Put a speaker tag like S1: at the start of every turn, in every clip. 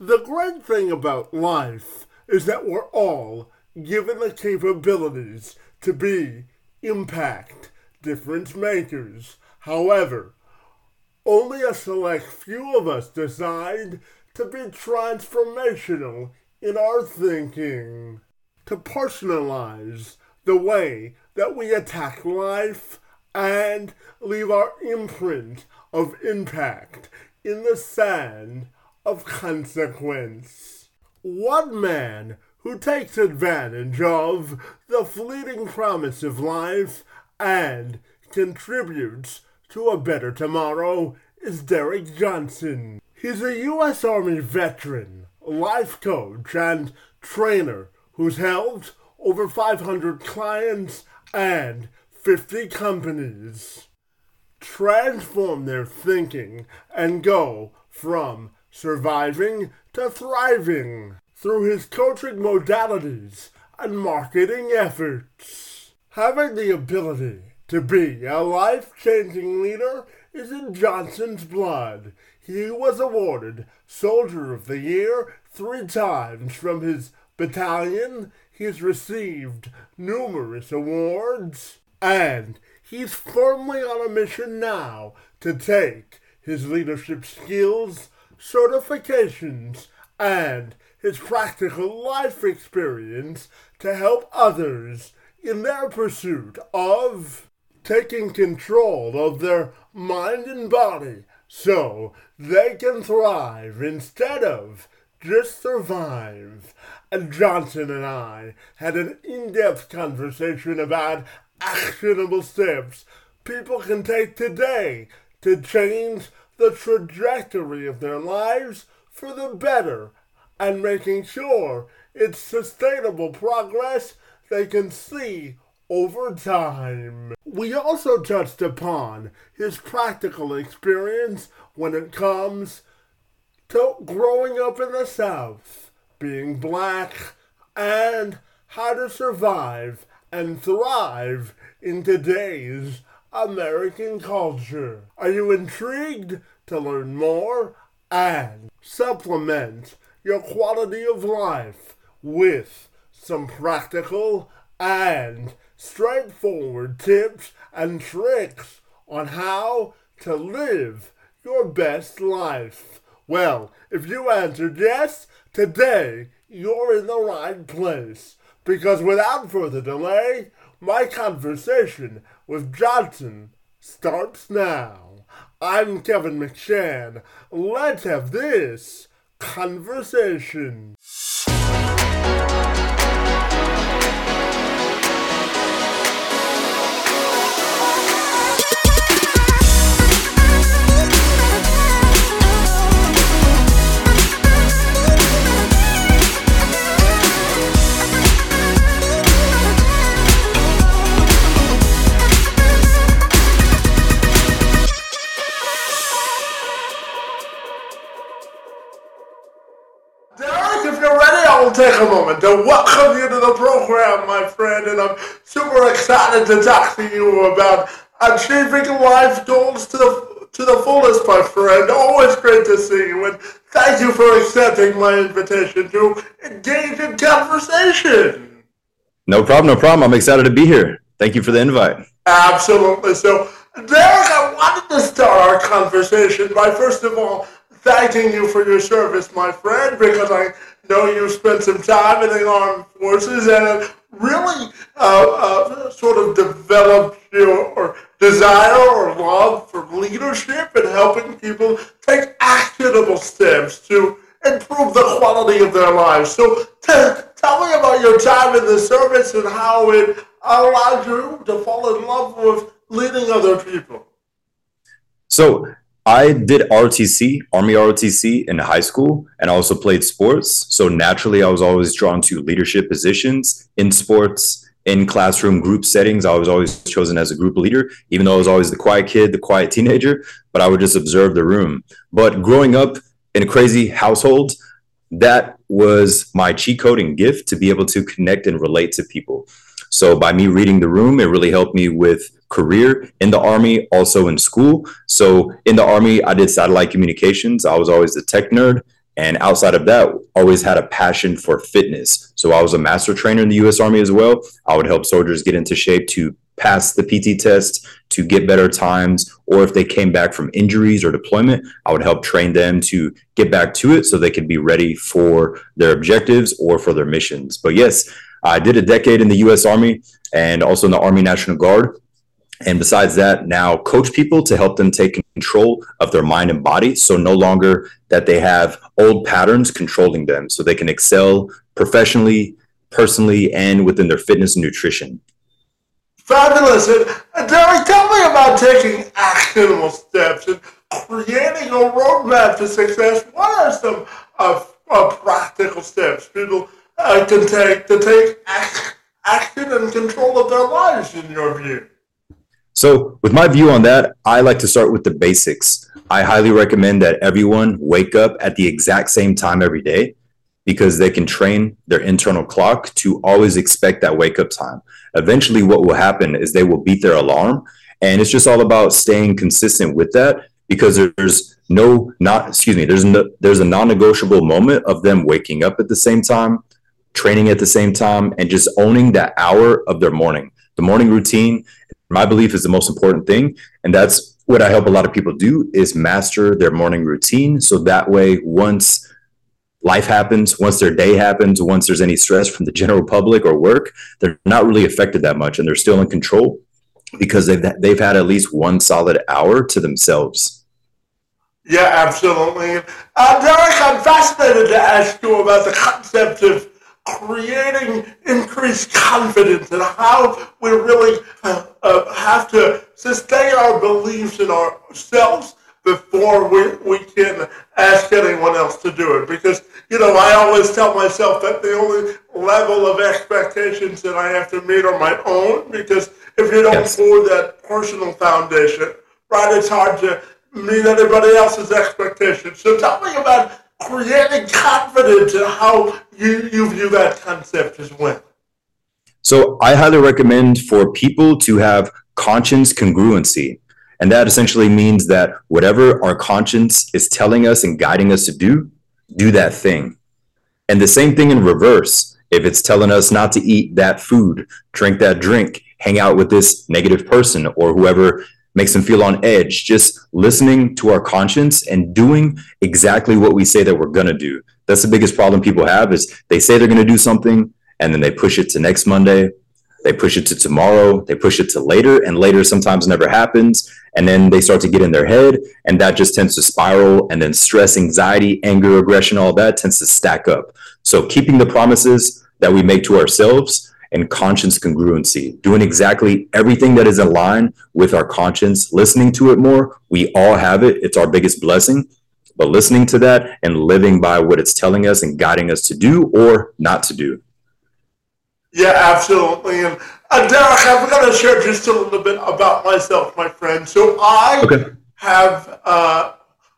S1: The great thing about life is that we're all given the capabilities to be impact difference makers. However, only a select few of us decide to be transformational in our thinking, to personalize the way that we attack life and leave our imprint of impact in the sand of consequence. One man who takes advantage of the fleeting promise of life and contributes to a better tomorrow is Derick Johnson. He's a U.S. Army veteran, life coach, and trainer who's helped over 500 clients and 50 companies transform their thinking and go from surviving to thriving through his coaching modalities and marketing efforts. Having the ability to be a life changing leader is in Johnson's blood. He was awarded Soldier of the Year three times from his battalion. He's received numerous awards, and he's firmly on a mission now to take his leadership skills, certifications, and his practical life experience to help others in their pursuit of taking control of their mind and body so they can thrive instead of just survive. And Johnson and I had an in depth conversation about actionable steps people can take today to change the trajectory of their lives for the better and making sure it's sustainable progress they can see over time. We also touched upon his practical experience when it comes to growing up in the South, being black, and how to survive and thrive in today's American culture. Are you intrigued to learn more and supplement your quality of life with some practical and straightforward tips and tricks on how to live your best life? Well, if you answered yes, today you're in the right place. Because without further delay, my conversation with Johnson starts now. I'm Kevin McShann. Let's have this conversation. Take a moment to welcome you to the program, my friend, and I'm super excited to talk to you about achieving life goals to the to the fullest, my friend. Always great to see you, and thank you for accepting my invitation to engage in conversation.
S2: No problem, no problem. I'm excited to be here. Thank you for the invite.
S1: Absolutely. So, Derick, I wanted to start our conversation by first of all thanking you for your service, my friend, because I know you spent some time in the armed forces and it really uh, uh, sort of developed your desire or love for leadership and helping people take actionable steps to improve the quality of their lives. So t- tell me about your time in the service and how it allowed you to fall in love with leading other people.
S2: So I did ROTC, Army ROTC in high school, and I also played sports. So naturally, I was always drawn to leadership positions in sports, in classroom group settings. I was always chosen as a group leader, even though I was always the quiet kid, the quiet teenager, but I would just observe the room. But growing up in a crazy household, that was my cheat code and gift to be able to connect and relate to people. So by me reading the room, it really helped me with career in the army, also in school. So in the army, I did satellite communications. I was always the tech nerd. And outside of that, always had a passion for fitness. So I was a master trainer in the US Army as well. I would help soldiers get into shape to pass the PT test, to get better times, or if they came back from injuries or deployment, I would help train them to get back to it so they could be ready for their objectives or for their missions. But yes, I did a decade in the US Army and also in the Army National Guard. And besides that, now coach people to help them take control of their mind and body. So no longer that they have old patterns controlling them so they can excel professionally, personally, and within their fitness and nutrition.
S1: Fabulous. And, Derick, tell me about taking actionable steps and creating a roadmap to success. What are some uh, uh, practical steps people uh, can take to take action and control of their lives, in your view?
S2: So, with my view on that, I like to start with the basics. I highly recommend that everyone wake up at the exact same time every day because they can train their internal clock to always expect that wake up time. Eventually, what will happen is they will beat their alarm. And it's just all about staying consistent with that because there's no not excuse me there's no there's a non-negotiable moment of them waking up at the same time training at the same time and just owning that hour of their morning. The morning routine my belief is the most important thing. And that's what i help a lot of people do is master their morning routine. So that way once life happens once their day happens once there's any stress from the general public or work they're not really affected that much and they're still in control because they've they've had at least one solid hour to themselves.
S1: Yeah absolutely. Uh, derick i'm fascinated to ask you about the concept of creating increased confidence and how we really uh, uh, have to sustain our beliefs in ourselves before we, we can ask anyone else to do it. Because, you know, I always tell myself that the only level of expectations that I have to meet are my own. Because if you don't yes. pour that personal foundation, right, it's hard to meet anybody else's expectations. So tell me about creating confidence in how you, you view that concept as well.
S2: So I highly recommend for people to have conscience congruency. And that essentially means that whatever our conscience is telling us and guiding us to do, do that thing. And the same thing in reverse. If it's telling us not to eat that food, drink that drink, hang out with this negative person or whoever makes them feel on edge, just listening to our conscience and doing exactly what we say that we're going to do. That's the biggest problem people have is they say they're going to do something and then they push it to next Monday, they push it to tomorrow, they push it to later and later sometimes never happens and then they start to get in their head and that just tends to spiral and then stress, anxiety, anger, aggression, all that tends to stack up. So keeping the promises that we make to ourselves and conscience congruency, doing exactly everything that is in line with our conscience, listening to it more. We all have it, it's our biggest blessing. But listening to that and living by what it's telling us and guiding us to do or not to do.
S1: Yeah, absolutely. And uh, Derick, I'm going to share just a little bit about myself, my friend. So I okay. have uh,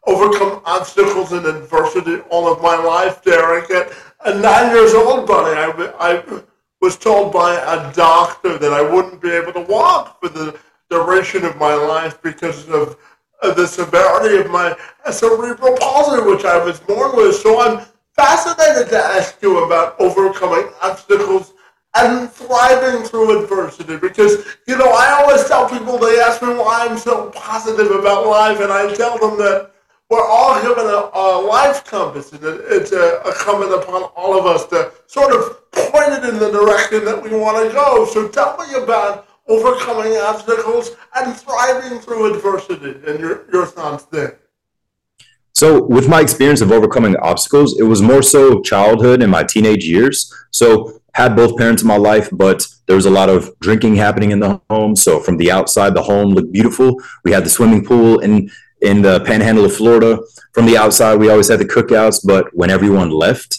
S1: overcome obstacles and adversity all of my life, Derick. At, at nine years old, buddy, I, I was told by a doctor that I wouldn't be able to walk for the duration of my life because of, the severity of my cerebral palsy, which I was born with. So I'm fascinated to ask you about overcoming obstacles and thriving through adversity because you know I always tell people they ask me why I'm so positive about life and I tell them that we're all given a, a life compass, and it, it's a, a coming upon all of us to sort of point it in the direction that we want to go. So tell me about overcoming obstacles and thriving through adversity and your, your thoughts there.
S2: So, with my experience of overcoming obstacles, it was more so childhood and my teenage years. So, had both parents in my life, but there was a lot of drinking happening in the home. So, from the outside, the home looked beautiful. We had the swimming pool, and in the panhandle of Florida. From the outside, we always had the cookouts, but when everyone left,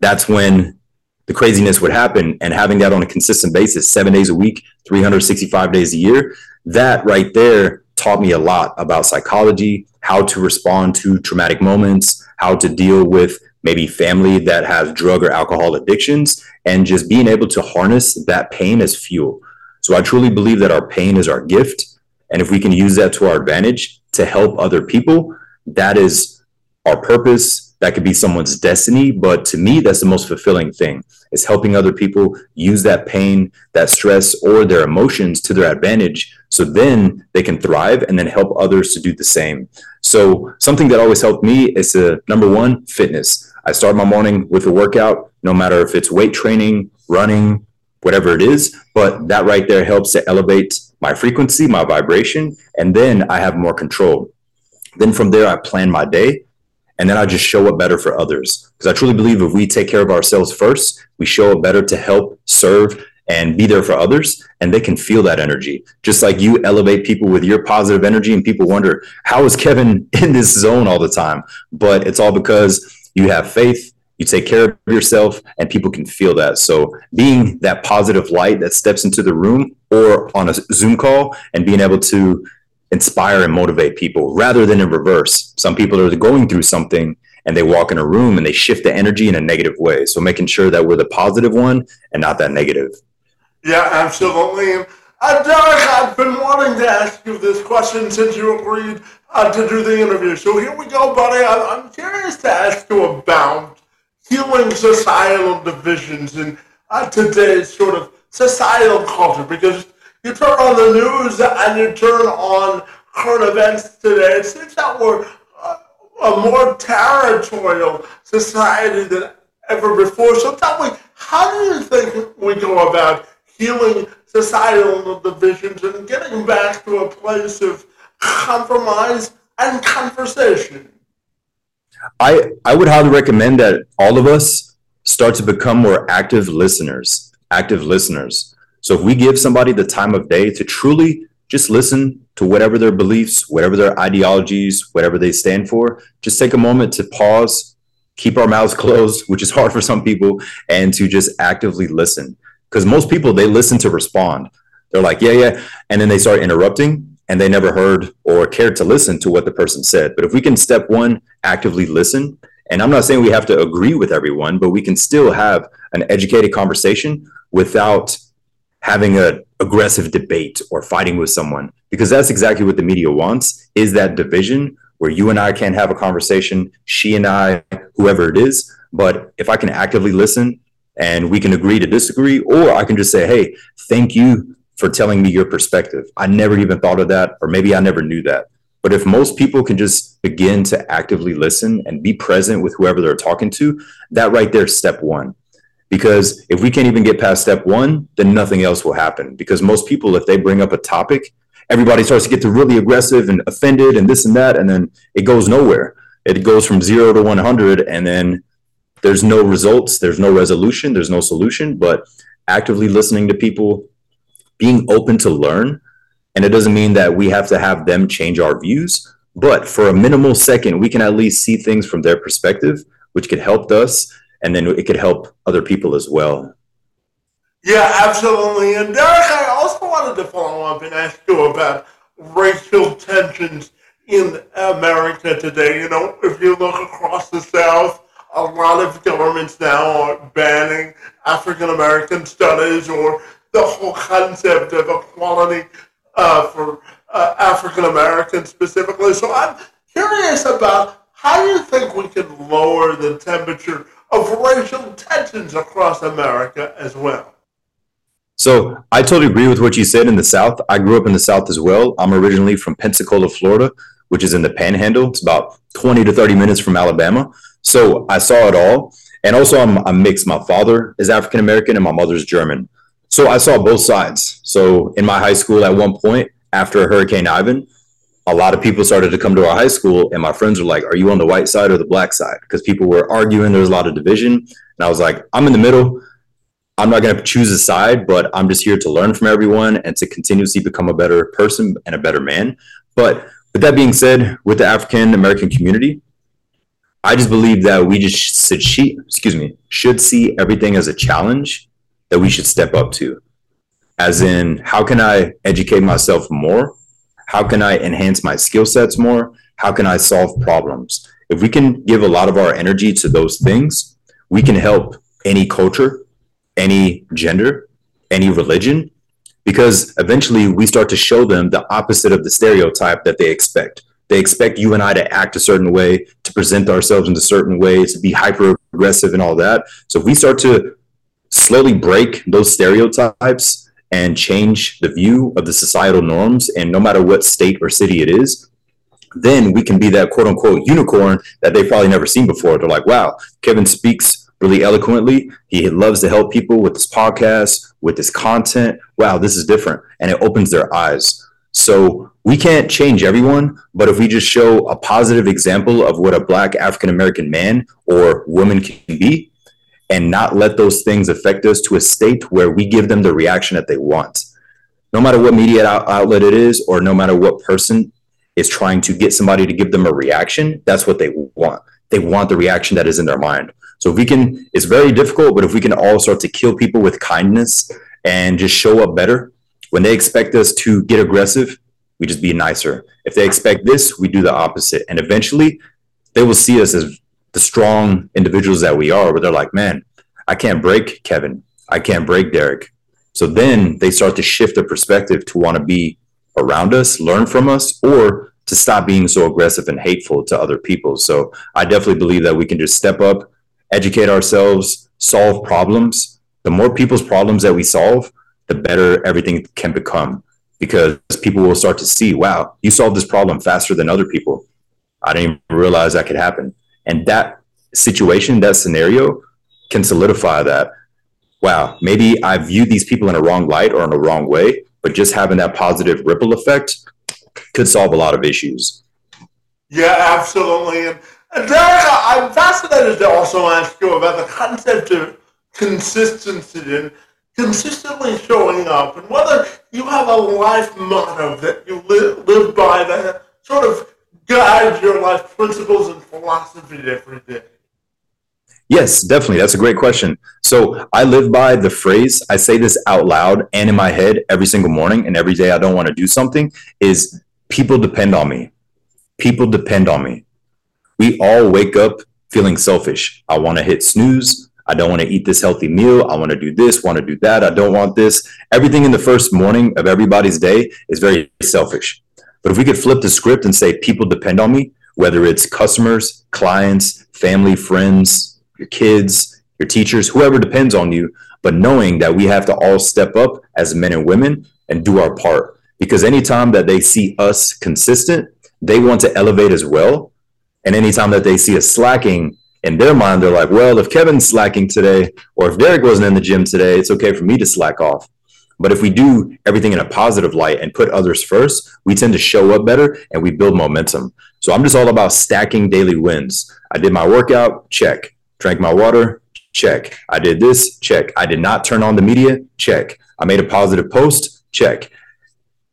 S2: that's when the craziness would happen. And having that on a consistent basis, seven days a week, 365 days a year, that right there taught me a lot about psychology, how to respond to traumatic moments, how to deal with maybe family that has drug or alcohol addictions, and just being able to harness that pain as fuel. So I truly believe that our pain is our gift. And if we can use that to our advantage, to help other people, that is our purpose that could be someone's destiny, but to me, that's the most fulfilling thing is helping other people use that pain, that stress, or their emotions to their advantage. So then they can thrive and then help others to do the same. So something that always helped me is to number one, fitness. I start my morning with a workout, no matter if it's weight training, running, whatever it is. But that right there helps to elevate my frequency, my vibration, and then I have more control. Then from there, I plan my day and then I just show up better for others. Because I truly believe if we take care of ourselves first, we show up better to help, serve, and be there for others, and they can feel that energy. Just like you elevate people with your positive energy, and people wonder, how is Kevin in this zone all the time? But it's all because you have faith, you take care of yourself, and people can feel that. So, being that positive light that steps into the room or on a Zoom call and being able to inspire and motivate people rather than in reverse. Some people are going through something and they walk in a room and they shift the energy in a negative way. So making sure that we're the positive one and not that negative.
S1: Yeah, absolutely. Uh, Derick, I've been wanting to ask you this question since you agreed uh, to do the interview. So here we go, buddy. I'm, I'm curious to ask you about healing societal divisions in uh, today's sort of societal culture because you turn on the news and you turn on current events today. It seems that we're a more territorial society than ever before. So tell me, how do you think we go about healing societal divisions and getting back to a place of compromise and conversation?
S2: I, I would highly recommend that all of us start to become more active listeners, active listeners. So if we give somebody the time of day to truly just listen to whatever their beliefs, whatever their ideologies, whatever they stand for, just take a moment to pause, keep our mouths closed, which is hard for some people, and to just actively listen. Because most people, they listen to respond. They're like, yeah, yeah. And then they start interrupting and they never heard or cared to listen to what the person said. But if we can, step one, actively listen. And I'm not saying we have to agree with everyone, but we can still have an educated conversation without having an aggressive debate or fighting with someone because that's exactly what the media wants is that division where you and I can't have a conversation, she and I, whoever it is. But if I can actively listen and we can agree to disagree, or I can just say, hey, thank you for telling me your perspective. I never even thought of that, or maybe I never knew that. But if most people can just begin to actively listen and be present with whoever they're talking to, that right there is step one. Because if we can't even get past step one, then nothing else will happen. Because most people, if they bring up a topic, everybody starts to get to really aggressive and offended and this and that, and then it goes nowhere. It goes from zero to 100, and then there's no results, there's no resolution, there's no solution. But actively listening to people, being open to learn, and it doesn't mean that we have to have them change our views, but for a minimal second, we can at least see things from their perspective, which could help us and then it could help other people as well.
S1: Yeah, absolutely. And Derick, I also wanted to follow up and ask you about racial tensions in America today. You know, if you look across the South, a lot of governments now are banning African American studies or the whole concept of equality uh, for uh, African Americans specifically. So I'm curious about how you think we can lower the temperature of racial tensions across America as well.
S2: So I totally agree with what you said in the South. I grew up in the South as well. I'm originally from Pensacola, Florida, which is in the Panhandle. It's about 20 to 30 minutes from Alabama. So I saw it all. And also, I'm, I'm mixed. My father is African American and my mother's German. So I saw both sides. So in my high school, at one point, after Hurricane Ivan, a lot of people started to come to our high school and my friends were like are you on the white side or the black side? Because people were arguing there was a lot of division. And i was like i'm in the middle. I'm not going to choose a side but i'm just here to learn from everyone and to continuously become a better person and a better man. But with that being said with the african american community i just believe that we just should see—excuse me should see everything as a challenge that we should step up to. As in how can i educate myself more how can I enhance my skill sets more? How can I solve problems? If we can give a lot of our energy to those things, we can help any culture, any gender, any religion, because eventually we start to show them the opposite of the stereotype that they expect. They expect you and I to act a certain way, to present ourselves in a certain way, to be hyper aggressive and all that. So if we start to slowly break those stereotypes and change the view of the societal norms, and no matter what state or city it is, then we can be that quote unquote unicorn that they've probably never seen before. They're like, wow, Kevin speaks really eloquently. He loves to help people with this podcast, with this content. Wow, this is different. And it opens their eyes. So we can't change everyone, but if we just show a positive example of what a black African American man or woman can be, and not let those things affect us to a state where we give them the reaction that they want. No matter what media outlet it is, or no matter what person is trying to get somebody to give them a reaction, that's what they want. They want the reaction that is in their mind. So if we can, it's very difficult, but if we can all start to kill people with kindness and just show up better, when they expect us to get aggressive, we just be nicer. If they expect this, we do the opposite. And eventually they will see us as the strong individuals that we are, where they're like, man, I can't break Kevin. I can't break Derick. So then they start to shift their perspective to want to be around us, learn from us, or to stop being so aggressive and hateful to other people. So I definitely believe that we can just step up, educate ourselves, solve problems. The more people's problems that we solve, the better everything can become because people will start to see, wow, you solved this problem faster than other people. I didn't even realize that could happen. And that situation, that scenario can solidify that, wow, maybe I viewed these people in a wrong light or in a wrong way, but just having that positive ripple effect could solve a lot of issues.
S1: Yeah, absolutely. And, and Derick, I'm fascinated to also ask you about the concept of consistency and consistently showing up and whether you have a life motto that you live, live by that sort of guides your life principles and philosophy every day.
S2: Yes, definitely. That's a great question. So I live by the phrase, I say this out loud and in my head every single morning and every day I don't want to do something is people depend on me. People depend on me. We all wake up feeling selfish. I want to hit snooze. I don't want to eat this healthy meal. I want to do this, want to do that. I don't want this. Everything in the first morning of everybody's day is very selfish. But if we could flip the script and say people depend on me, whether it's customers, clients, family, friends, your kids, your teachers, whoever depends on you, but knowing that we have to all step up as men and women and do our part. Because anytime that they see us consistent, they want to elevate as well. And anytime that they see us slacking, in their mind, they're like, well, if Kevin's slacking today, or if Derick wasn't in the gym today, it's okay for me to slack off. But if we do everything in a positive light and put others first, we tend to show up better and we build momentum. So I'm just all about stacking daily wins. I did my workout, check. Drank my water, check. I did this, check. I did not turn on the media, check. I made a positive post, check.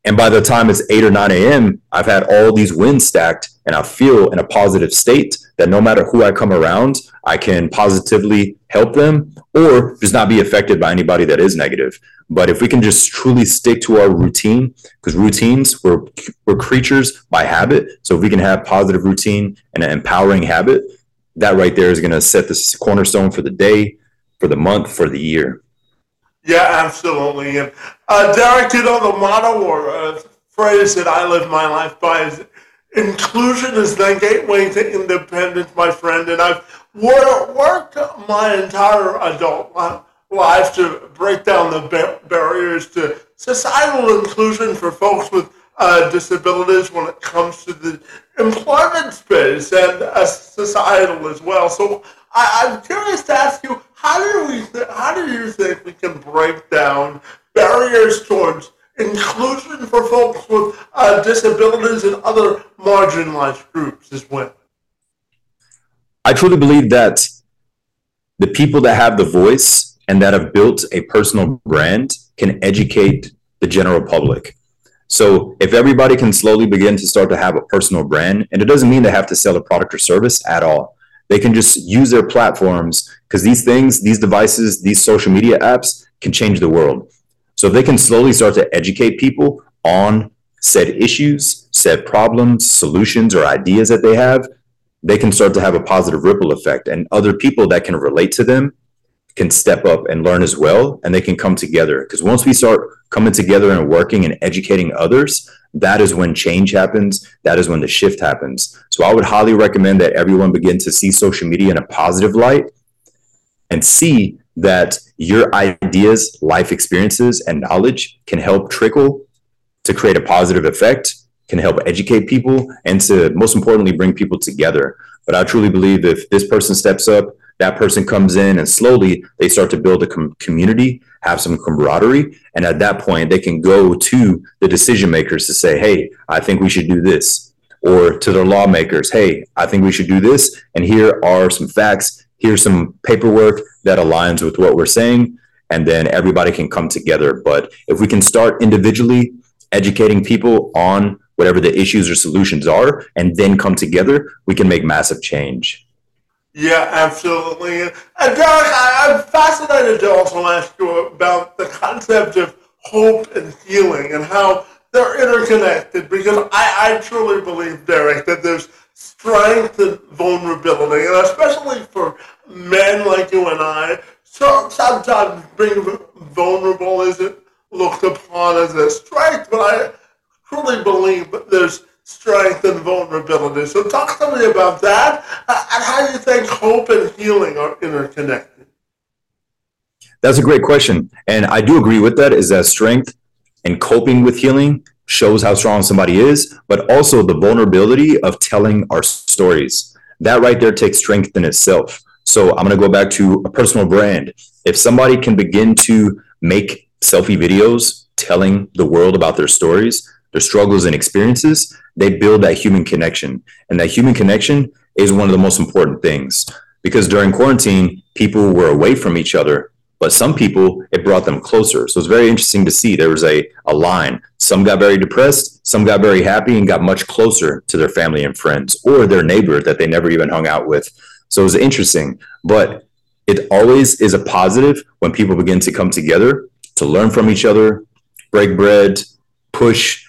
S2: And by the time it's 8 or 9 a.m., I've had all these wins stacked and I feel in a positive state that no matter who I come around, I can positively help them or just not be affected by anybody that is negative. But if we can just truly stick to our routine, because routines, we're, we're creatures by habit. So if we can have positive routine and an empowering habit, that right there is going to set the cornerstone for the day, for the month, for the year.
S1: Yeah, absolutely. And uh, Derick, you know, the motto or uh, phrase that I live my life by is inclusion is the gateway to independence, my friend. And I've worked my entire adult life to break down the barriers to societal inclusion for folks with uh, disabilities when it comes to the employment space and uh, societal as well. So I, am curious to ask you, how do we, th- how do you think we can break down barriers towards inclusion for folks with uh, disabilities and other marginalized groups as well?
S2: I truly believe that the people that have the voice and that have built a personal brand can educate the general public. So if everybody can slowly begin to start to have a personal brand, and it doesn't mean they have to sell a product or service at all. They can just use their platforms because these things, these devices, these social media apps can change the world. So if they can slowly start to educate people on said issues, said problems, solutions, or ideas that they have, they can start to have a positive ripple effect. And other people that can relate to them can step up and learn as well and they can come together because once we start coming together and working and educating others that is when change happens that is when the shift happens so i would highly recommend that everyone begin to see social media in a positive light and see that your ideas life experiences and knowledge can help trickle to create a positive effect can help educate people and to most importantly bring people together. But i truly believe if this person steps up that person comes in and slowly they start to build a com- community have some camaraderie and at that point they can go to the decision makers to say hey i think we should do this. Or to their lawmakers hey i think we should do this and here are some facts here's some paperwork that aligns with what we're saying and then everybody can come together but if we can start individually educating people on whatever the issues or solutions are and then come together we can make massive change
S1: yeah, absolutely. And Derick, I, I'm fascinated to also ask you about the concept of hope and healing and how they're interconnected because I, I truly believe, Derick, that there's strength and vulnerability, and especially for men like you and I, so sometimes being vulnerable isn't looked upon as a strength, but I truly believe that there's strength and vulnerability. So talk to me about that uh, and how you think hope and healing are interconnected.
S2: That's a great question. And I do agree with that is that strength and coping with healing shows how strong somebody is, but also the vulnerability of telling our stories. That right there takes strength in itself. So I'm going to go back to a personal brand. If somebody can begin to make selfie videos telling the world about their stories, their struggles and experiences, they build that human connection. And that human connection is one of the most important things because during quarantine, people were away from each other, but some people, it brought them closer. So it's very interesting to see there was a, a line. Some got very depressed, some got very happy and got much closer to their family and friends or their neighbor that they never even hung out with. So it was interesting, but it always is a positive when people begin to come together to learn from each other, break bread, push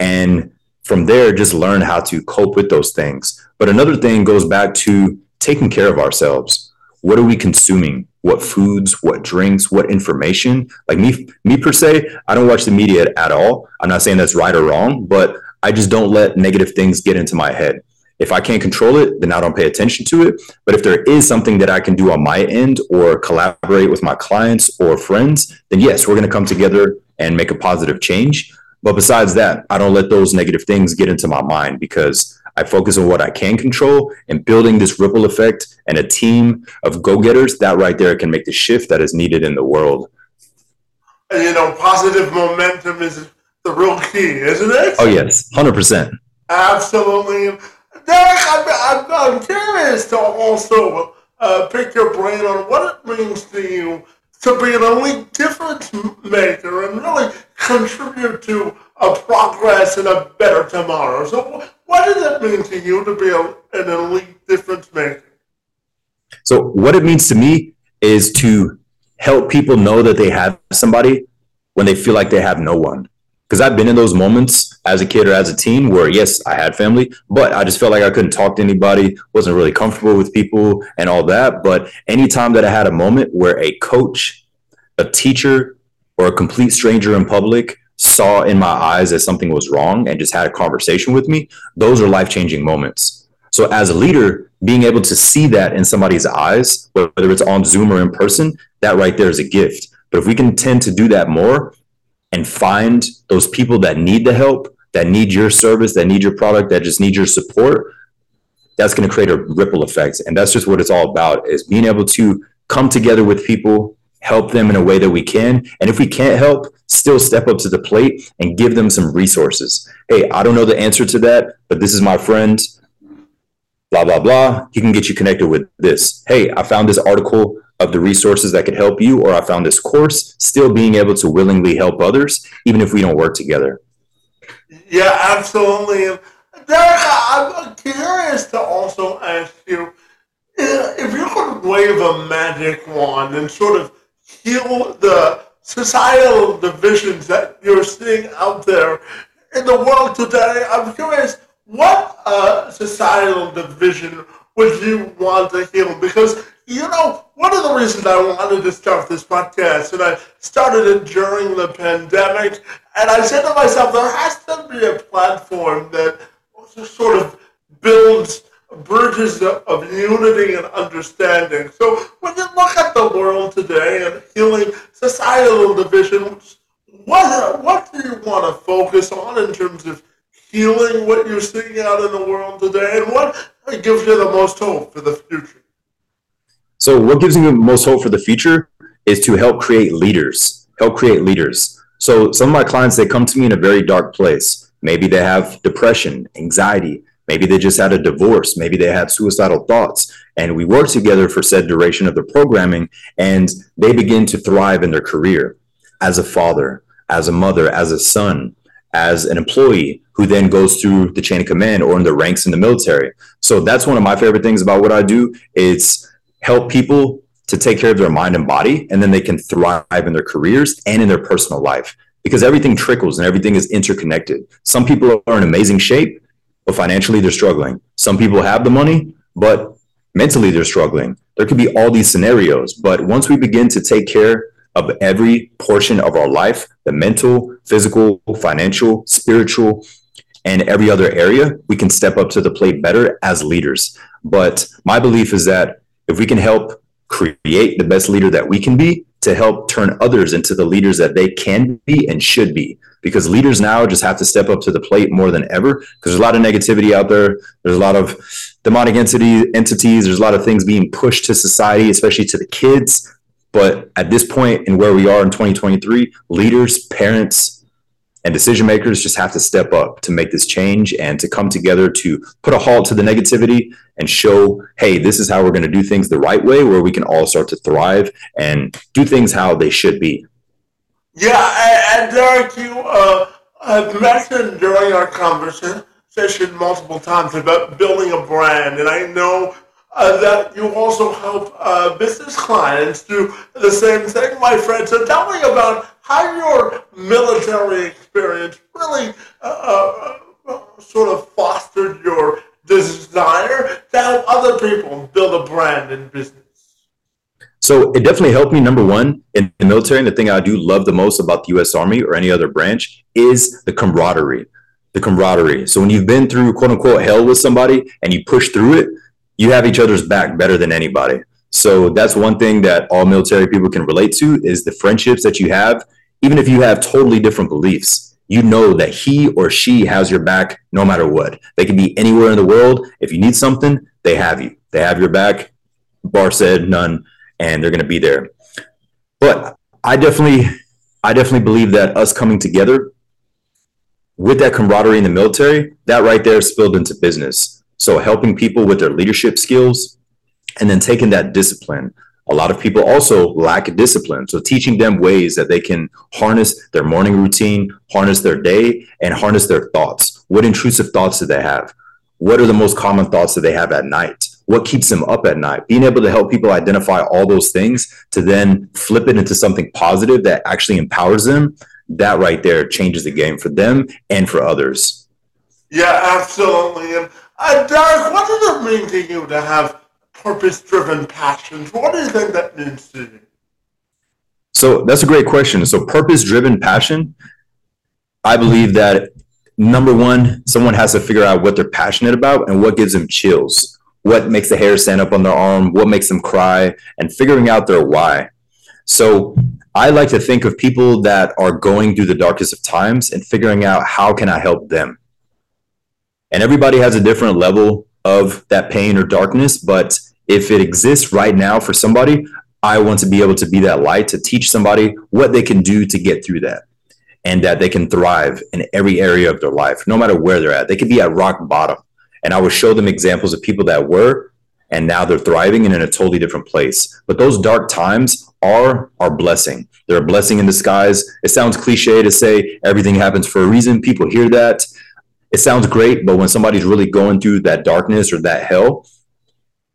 S2: and from there just learn how to cope with those things but another thing goes back to taking care of ourselves what are we consuming what foods what drinks what information. Like me me per se i don't watch the media at all. I'm not saying that's right or wrong but i just don't let negative things get into my head. If i can't control it then i don't pay attention to it. But if there is something that i can do on my end or collaborate with my clients or friends then yes we're going to come together and make a positive change. But besides that, I don't let those negative things get into my mind because I focus on what I can control and building this ripple effect and a team of go getters. That right there can make the shift that is needed in the world.
S1: And you know, positive momentum is the real key, isn't it?
S2: Oh, yes, 100%.
S1: Absolutely. Derick, I'm, I'm, I'm curious to also uh, pick your brain on what it means to you to be an elite difference maker and really contribute to a progress and a better tomorrow. So, what does it mean to you to be a, an elite difference maker?
S2: So, what it means to me is to help people know that they have somebody when they feel like they have no one because I've been in those moments as a kid or as a teen where yes, I had family, but I just felt like I couldn't talk to anybody, wasn't really comfortable with people and all that. But anytime that I had a moment where a coach, a teacher, or a complete stranger in public saw in my eyes that something was wrong and just had a conversation with me, those are life changing moments. So as a leader, being able to see that in somebody's eyes, whether it's on Zoom or in person, that right there is a gift. But if we can tend to do that more, and find those people that need the help, that need your service, that need your product, that just need your support, that's going to create a ripple effect. And that's just what it's all about is being able to come together with people, help them in a way that we can. And if we can't help, still step up to the plate and give them some resources. Hey, I don't know the answer to that, but this is my friend, blah, blah, blah. He can get you connected with this. Hey, I found this article of the resources that could help you, or I found this course, still being able to willingly help others, even if we don't work together.
S1: Yeah, absolutely. Derick, I'm curious to also ask you if you could wave a magic wand and sort of heal the societal divisions that you're seeing out there in the world today, I'm curious what uh, societal division would you want to heal? Because you know, one of the reasons I wanted to start this podcast, and I started it during the pandemic, and I said to myself, there has to be a platform that sort of builds bridges of unity and understanding. So when you look at the world today and healing societal divisions, what, what do you want to focus on in terms of healing what you're seeing out in the world today, and what gives you the most hope for the future?
S2: So, what gives me the most hope for the future is to help create leaders, help create leaders. So, some of my clients, they come to me in a very dark place. Maybe they have depression, anxiety. Maybe they just had a divorce. Maybe they had suicidal thoughts. And we work together for said duration of the programming, and they begin to thrive in their career as a father, as a mother, as a son, as an employee who then goes through the chain of command or in the ranks in the military. So that's one of my favorite things about what I do. It's help people to take care of their mind and body, and then they can thrive in their careers and in their personal life because everything trickles and everything is interconnected. Some people are in amazing shape, but financially they're struggling. Some people have the money, but mentally they're struggling. There could be all these scenarios, but once we begin to take care of every portion of our life the mental, physical, financial, spiritual, and every other area we can step up to the plate better as leaders. But my belief is that if we can help create the best leader that we can be to help turn others into the leaders that they can be and should be because leaders now just have to step up to the plate more than ever. Because there's a lot of negativity out there. There's a lot of demonic entity entities. There's a lot of things being pushed to society especially to the kids. But at this point in where we are in 2023 leaders parents and decision makers just have to step up to make this change and to come together to put a halt to the negativity and show, hey, this is how we're going to do things the right way, where we can all start to thrive and do things how they should be.
S1: Yeah, and Derick, you uh, have mentioned during our conversation multiple times about building a brand, and I know uh, that you also help uh, business clients do the same thing, my friend. So tell me about how your military experience really uh, uh, sort of fostered your desire to help other people build a brand in business.
S2: So it definitely helped me. Number one, in the military, and the thing I do love the most about the U.S. Army or any other branch is the camaraderie. The camaraderie. So when you've been through quote unquote hell with somebody and you push through it, you have each other's back better than anybody. So that's one thing that all military people can relate to is the friendships that you have even if you have totally different beliefs, you know that he or she has your back no matter what. They can be anywhere in the world. If you need something, they have you. They have your back. Bar said none, and they're going to be there. But I definitely, I definitely believe that us coming together with that camaraderie in the military, that right there spilled into business. So helping people with their leadership skills, and then taking that discipline a lot of people also lack discipline. So teaching them ways that they can harness their morning routine, harness their day, and harness their thoughts. What intrusive thoughts do they have? What are the most common thoughts that they have at night? What keeps them up at night? Being able to help people identify all those things to then flip it into something positive that actually empowers them, that right there changes the game for them and for others.
S1: Yeah, absolutely. And uh, Derick, what does it mean to you to have purpose driven passions? what is it that means to you?
S2: So that's a great question. So, purpose driven passion, I believe that number one, someone has to figure out what they're passionate about and what gives them chills, what makes the hair stand up on their arm, what makes them cry, and figuring out their why. So, I like to think of people that are going through the darkest of times and figuring out how can I help them. And everybody has a different level of that pain or darkness, but if it exists right now for somebody, I want to be able to be that light to teach somebody what they can do to get through that and that they can thrive in every area of their life, no matter where they're at. They could be at rock bottom. And I would show them examples of people that were and now they're thriving and in a totally different place. But those dark times are our blessing. They're a blessing in disguise. It sounds cliche to say everything happens for a reason. People hear that. It sounds great, but when somebody's really going through that darkness or that hell,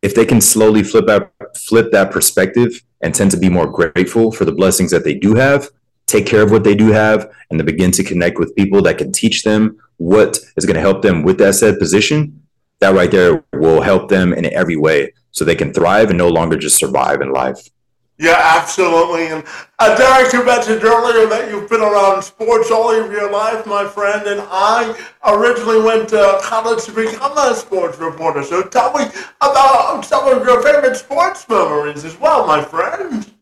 S2: if they can slowly flip out flip that perspective and tend to be more grateful for the blessings that they do have take care of what they do have and to begin to connect with people that can teach them what is going to help them with that said position that right there will help them in every way so they can thrive and no longer just survive in life.
S1: Yeah, absolutely. And uh, Derick, you mentioned earlier that you've been around sports all of your life, my friend. And I originally went to college to become a sports reporter. So tell me about some of your favorite sports memories as well, my friend.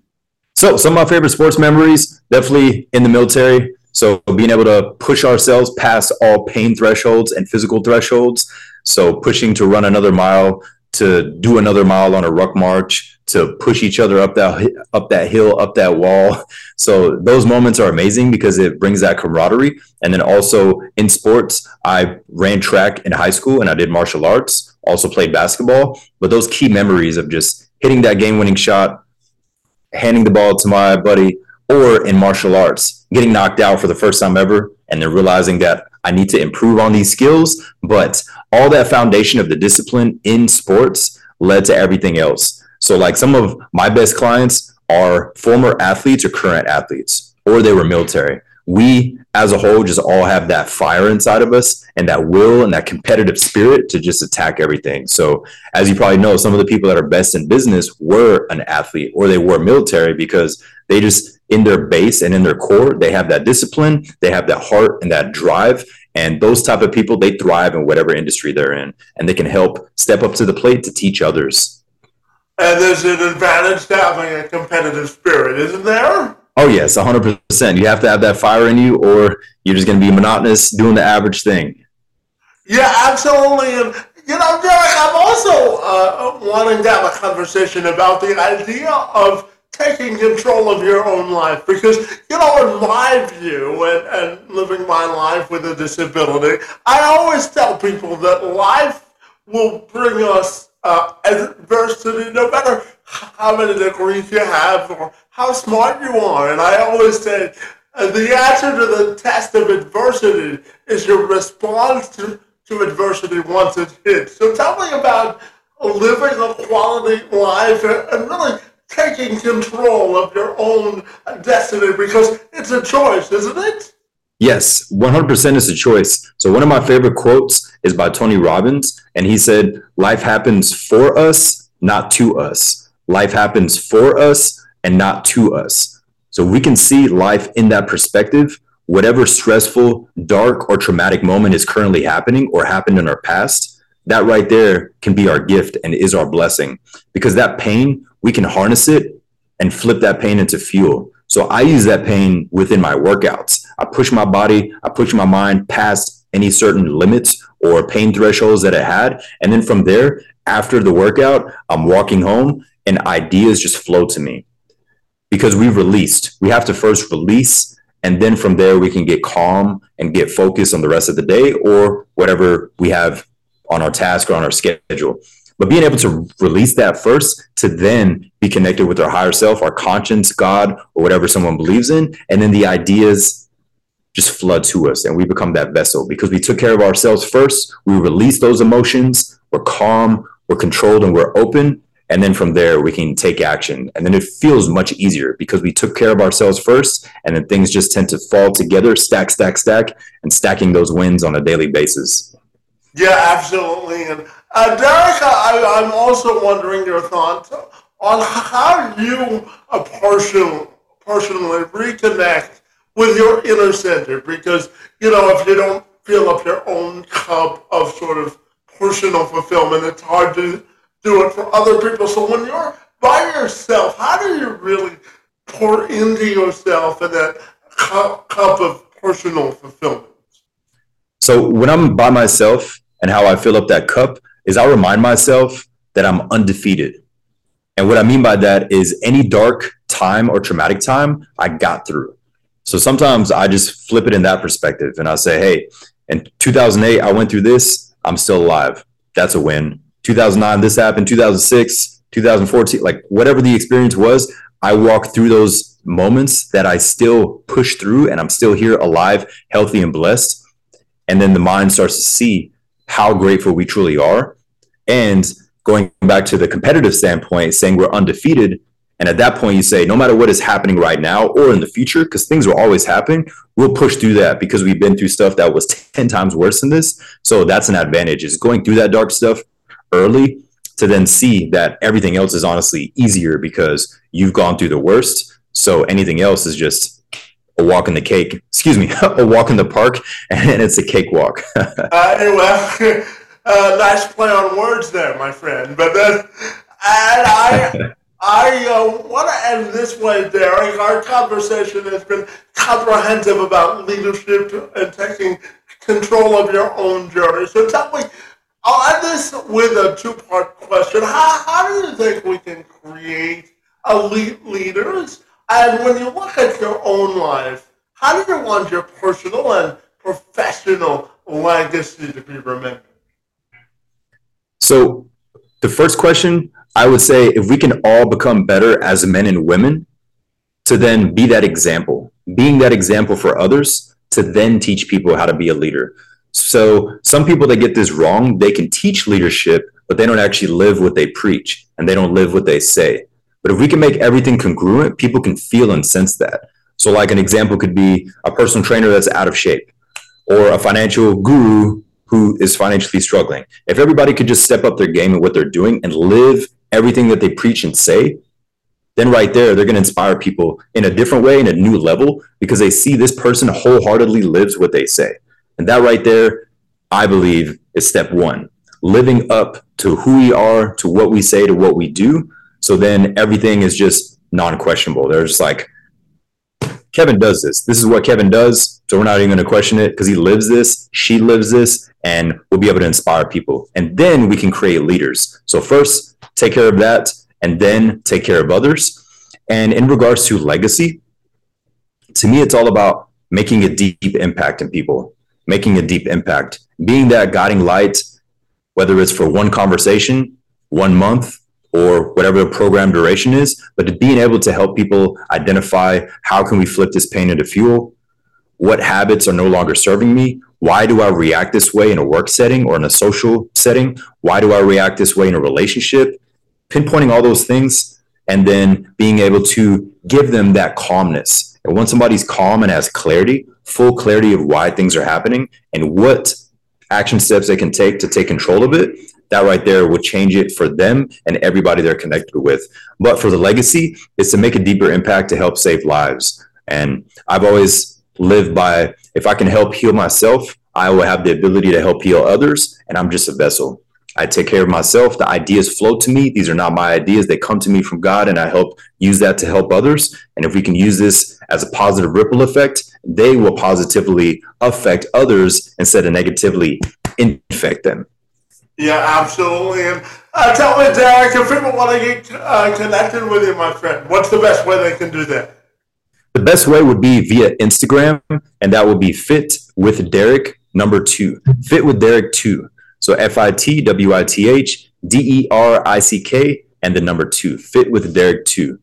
S2: So, some of my favorite sports memories, definitely in the military. So, being able to push ourselves past all pain thresholds and physical thresholds. So, pushing to run another mile, to do another mile on a ruck march, to push each other up that up that hill, up that wall. So those moments are amazing because it brings that camaraderie. And then also in sports, I ran track in high school and I did martial arts. Also played basketball. But those key memories of just hitting that game-winning shot, handing the ball to my buddy, or in martial arts, getting knocked out for the first time ever, and then realizing that I need to improve on these skills. But all that foundation of the discipline in sports led to everything else. So, like some of my best clients are former athletes or current athletes, or they were military. We as a whole just all have that fire inside of us and that will and that competitive spirit to just attack everything. So, as you probably know, some of the people that are best in business were an athlete or they were military because they just in their base and in their core, they have that discipline, they have that heart and that drive. And those type of people, they thrive in whatever industry they're in and they can help step up to the plate to teach others.
S1: And there's an advantage to having a competitive spirit, isn't there?
S2: Oh yes, hundred percent. You have to have that fire in you, or you're just going to be monotonous doing the average thing.
S1: Yeah, absolutely. And you know, Derick, I'm also uh, wanting to have a conversation about the idea of taking control of your own life because you know in my view and, and living my life with a disability i always tell people that life will bring us uh, adversity no matter how many degrees you have or how smart you are. And I always say uh, the answer to the test of adversity is your response to, to adversity once it hits. So tell me about living a quality life and, and really taking control of your own destiny because it's a choice, isn't it?
S2: Yes, 100% is a choice. So, one of my favorite quotes is by Tony Robbins, and he said, Life happens for us, not to us. Life happens for us, and not to us. So we can see life in that perspective. Whatever stressful, dark, or traumatic moment is currently happening or happened in our past, that right there can be our gift and is our blessing because that pain, we can harness it and flip that pain into fuel. So I use that pain within my workouts. I push my body, I push my mind past any certain limits or pain thresholds that it had. And then from there, after the workout, I'm walking home and ideas just flow to me because we've released. We have to first release, and then from there we can get calm and get focused on the rest of the day or whatever we have on our task or on our schedule. But being able to release that first to then be connected with our higher self, our conscience, God, or whatever someone believes in, and then the ideas just flood to us and we become that vessel. Because we took care of ourselves first. We release those emotions, we're calm, we're controlled, and we're open and then from there we can take action. And then it feels much easier because we took care of ourselves first and then things just tend to fall together stack stack stack and stacking those wins on a daily basis.
S1: Yeah absolutely. And uh, derick I, i'm also wondering your thoughts on how you partial, personally reconnect with your inner center because you know if you don't fill up your own cup of sort of personal fulfillment it's hard to do it for other people. So when you're by yourself, how do you really pour into yourself in that cup, cup of personal fulfillment?
S2: So when I'm by myself and how I fill up that cup is I remind myself that I'm undefeated. And what I mean by that is any dark time or traumatic time, I got through. So sometimes I just flip it in that perspective and I say, hey, in 2008, I went through this, I'm still alive. That's a win. 2009 this happened 2006 2014 like whatever the experience was i walked through those moments that i still push through and i'm still here alive healthy and blessed and then the mind starts to see how grateful we truly are and going back to the competitive standpoint saying we're undefeated and at that point you say no matter what is happening right now or in the future because things will always happen we'll push through that because we've been through stuff that was 10 times worse than this so that's an advantage is going through that dark stuff early to then see that everything else is honestly easier because you've gone through the worst. So anything else is just a walk in the cake. Excuse me, a walk in the park, and it's a cakewalk.
S1: uh, well, uh, nice play on words there, my friend. But then, and I. I uh, want to end this way, Derick. Our conversation has been comprehensive about leadership and taking control of your own journey. So tell me, I'll end this with a two-part question. How, how do you think we can create elite leaders? And when you look at your own life, how do you want your personal and professional legacy to be remembered?
S2: So the first question, I would say if we can all become better as men and women to then be that example, being that example for others to then teach people how to be a leader. So some people that get this wrong, they can teach leadership, but they don't actually live what they preach and they don't live what they say. But if we can make everything congruent, people can feel and sense that. So like an example could be a personal trainer that's out of shape or a financial guru who is financially struggling. If everybody could just step up their game and what they're doing and live everything that they preach and say, then right there, they're going to inspire people in a different way, in a new level, because they see this person wholeheartedly lives what they say. And that right there, I believe, is step one living up to who we are, to what we say, to what we do. So then everything is just non questionable. There's like, Kevin does this. This is what Kevin does. So we're not even going to question it because he lives this, she lives this, and we'll be able to inspire people. And then we can create leaders. So, first, take care of that, and then take care of others. And in regards to legacy, to me, it's all about making a deep impact in people, making a deep impact, being that guiding light, whether it's for one conversation, one month, or whatever the program duration is, but being able to help people identify how can we flip this pain into fuel? What habits are no longer serving me? Why do I react this way in a work setting or in a social setting? Why do I react this way in a relationship? Pinpointing all those things and then being able to give them that calmness. And once somebody's calm and has clarity, full clarity of why things are happening and what action steps they can take to take control of it, that right there will change it for them and everybody they're connected with. But for the legacy, is to make a deeper impact to help save lives. And I've always lived by if I can help heal myself, I will have the ability to help heal others, and I'm just a vessel. I take care of myself. The ideas flow to me. These are not my ideas. They come to me from God, and I help use that to help others. And if we can use this as a positive ripple effect, they will positively affect others instead of negatively infect them.
S1: Yeah, absolutely. And uh, tell me, Derick, if people want to get uh, connected with you, my friend, what's the best way they can do that?
S2: The best way would be via Instagram, and that would be Fit with Derick number two. Fit with Derick two. So F I T W I T H D E R I C K and the number two. Fit with Derick two.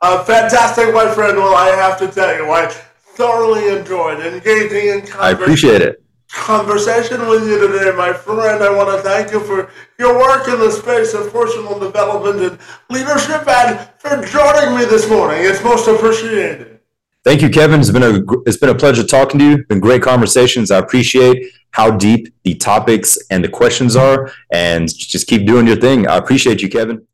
S1: Uh, fantastic, my friend. Well, I have to tell you, I thoroughly enjoyed engaging in conversation.
S2: I appreciate it
S1: conversation with you today, my friend. I want to thank you for your work in the space of personal development and leadership and for joining me this morning. It's most appreciated.
S2: Thank you, Kevin. It's been a it's been a pleasure talking to you. Been great conversations. I appreciate how deep the topics and the questions are, and just keep doing your thing. I appreciate you, Kevin.